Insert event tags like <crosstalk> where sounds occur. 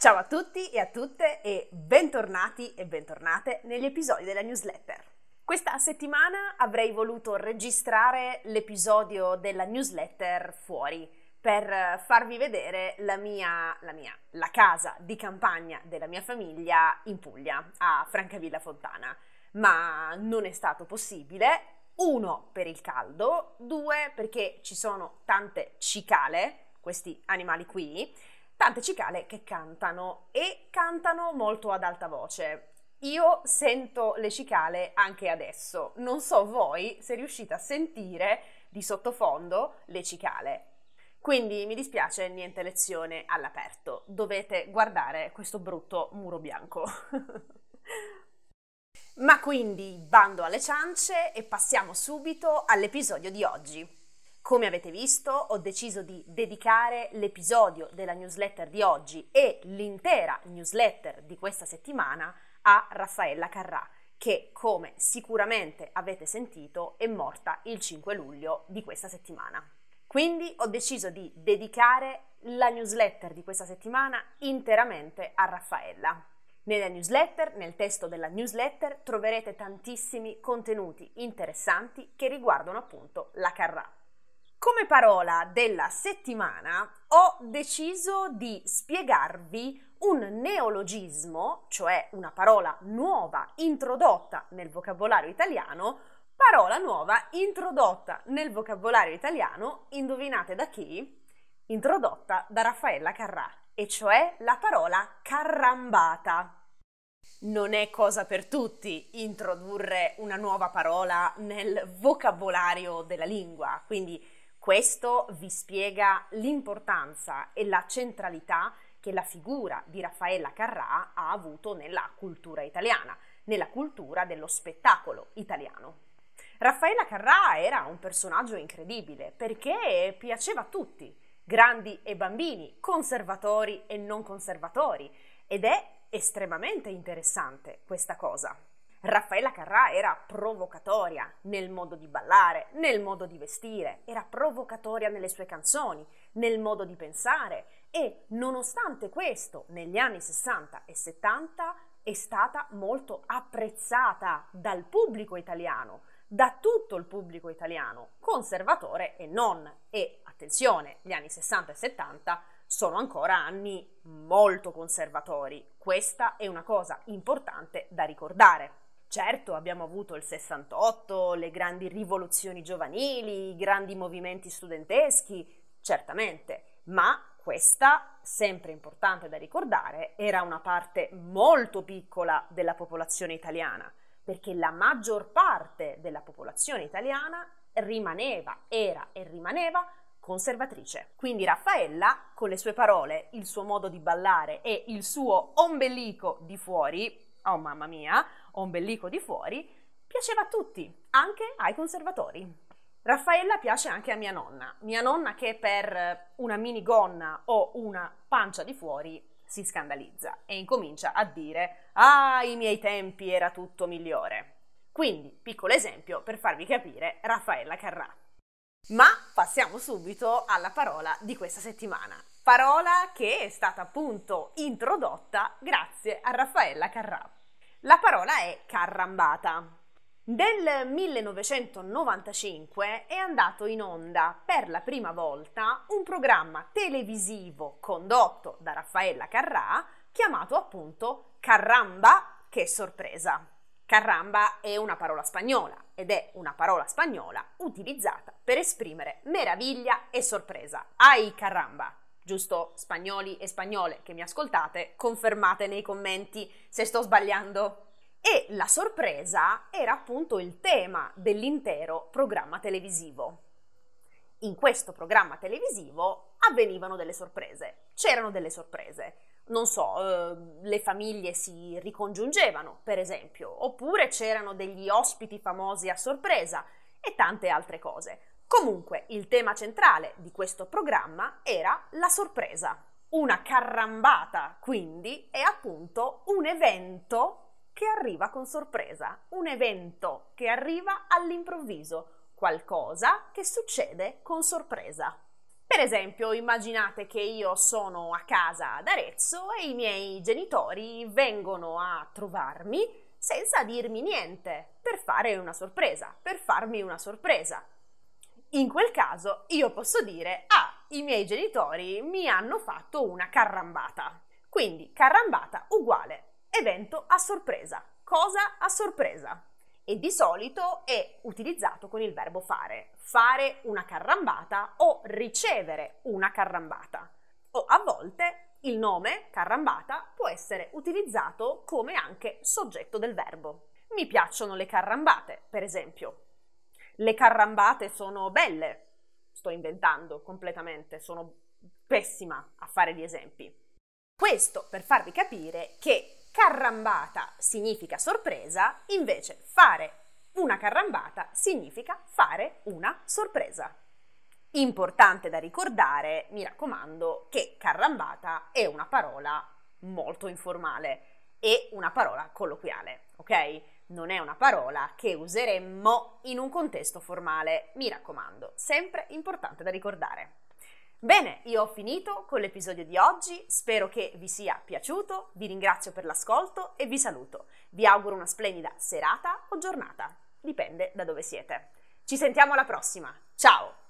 Ciao a tutti e a tutte e bentornati e bentornate negli episodi della newsletter. Questa settimana avrei voluto registrare l'episodio della newsletter fuori per farvi vedere la mia, la mia, la casa di campagna della mia famiglia in Puglia, a Francavilla Fontana, ma non è stato possibile. Uno per il caldo, due perché ci sono tante cicale, questi animali qui, tante cicale che cantano e cantano molto ad alta voce. Io sento le cicale anche adesso, non so voi se riuscite a sentire di sottofondo le cicale. Quindi mi dispiace, niente lezione all'aperto, dovete guardare questo brutto muro bianco. <laughs> Ma quindi bando alle ciance e passiamo subito all'episodio di oggi. Come avete visto, ho deciso di dedicare l'episodio della newsletter di oggi e l'intera newsletter di questa settimana a Raffaella Carrà, che, come sicuramente avete sentito, è morta il 5 luglio di questa settimana. Quindi ho deciso di dedicare la newsletter di questa settimana interamente a Raffaella. Nella newsletter, nel testo della newsletter, troverete tantissimi contenuti interessanti che riguardano appunto la Carrà. Come parola della settimana ho deciso di spiegarvi un neologismo, cioè una parola nuova introdotta nel vocabolario italiano, parola nuova introdotta nel vocabolario italiano, indovinate da chi? Introdotta da Raffaella Carrà, e cioè la parola carrambata. Non è cosa per tutti introdurre una nuova parola nel vocabolario della lingua, quindi questo vi spiega l'importanza e la centralità che la figura di Raffaella Carrà ha avuto nella cultura italiana, nella cultura dello spettacolo italiano. Raffaella Carrà era un personaggio incredibile perché piaceva a tutti, grandi e bambini, conservatori e non conservatori, ed è estremamente interessante questa cosa. Raffaella Carrà era provocatoria nel modo di ballare, nel modo di vestire, era provocatoria nelle sue canzoni, nel modo di pensare e nonostante questo negli anni 60 e 70 è stata molto apprezzata dal pubblico italiano, da tutto il pubblico italiano, conservatore e non. E attenzione, gli anni 60 e 70 sono ancora anni molto conservatori. Questa è una cosa importante da ricordare. Certo, abbiamo avuto il 68, le grandi rivoluzioni giovanili, i grandi movimenti studenteschi, certamente, ma questa, sempre importante da ricordare, era una parte molto piccola della popolazione italiana, perché la maggior parte della popolazione italiana rimaneva, era e rimaneva conservatrice. Quindi Raffaella, con le sue parole, il suo modo di ballare e il suo ombelico di fuori, oh mamma mia, ombelico di fuori, piaceva a tutti, anche ai conservatori. Raffaella piace anche a mia nonna, mia nonna che per una minigonna o una pancia di fuori si scandalizza e incomincia a dire ah, i miei tempi era tutto migliore. Quindi, piccolo esempio per farvi capire Raffaella Carrà. Ma passiamo subito alla parola di questa settimana, parola che è stata appunto introdotta grazie a Raffaella Carrà. La parola è carrambata. Nel 1995 è andato in onda per la prima volta un programma televisivo condotto da Raffaella Carrà chiamato appunto Carramba che sorpresa. Carramba è una parola spagnola ed è una parola spagnola utilizzata per esprimere meraviglia e sorpresa. Ai carramba! Giusto spagnoli e spagnole che mi ascoltate, confermate nei commenti se sto sbagliando. E la sorpresa era appunto il tema dell'intero programma televisivo. In questo programma televisivo avvenivano delle sorprese, c'erano delle sorprese. Non so, eh, le famiglie si ricongiungevano, per esempio, oppure c'erano degli ospiti famosi a sorpresa e tante altre cose. Comunque, il tema centrale di questo programma era la sorpresa. Una carrambata, quindi, è appunto un evento che arriva con sorpresa, un evento che arriva all'improvviso, qualcosa che succede con sorpresa. Per esempio, immaginate che io sono a casa ad Arezzo e i miei genitori vengono a trovarmi senza dirmi niente, per fare una sorpresa, per farmi una sorpresa. In quel caso io posso dire, ah, i miei genitori mi hanno fatto una carrambata. Quindi carrambata uguale evento a sorpresa, cosa a sorpresa. E di solito è utilizzato con il verbo fare, fare una carrambata o ricevere una carrambata. O a volte il nome carrambata può essere utilizzato come anche soggetto del verbo. Mi piacciono le carrambate, per esempio. Le carrambate sono belle. Sto inventando completamente, sono pessima a fare gli esempi. Questo per farvi capire che carrambata significa sorpresa, invece fare una carrambata significa fare una sorpresa. Importante da ricordare, mi raccomando, che carrambata è una parola molto informale e una parola colloquiale, ok? Non è una parola che useremmo in un contesto formale, mi raccomando, sempre importante da ricordare. Bene, io ho finito con l'episodio di oggi, spero che vi sia piaciuto, vi ringrazio per l'ascolto e vi saluto. Vi auguro una splendida serata o giornata, dipende da dove siete. Ci sentiamo alla prossima, ciao!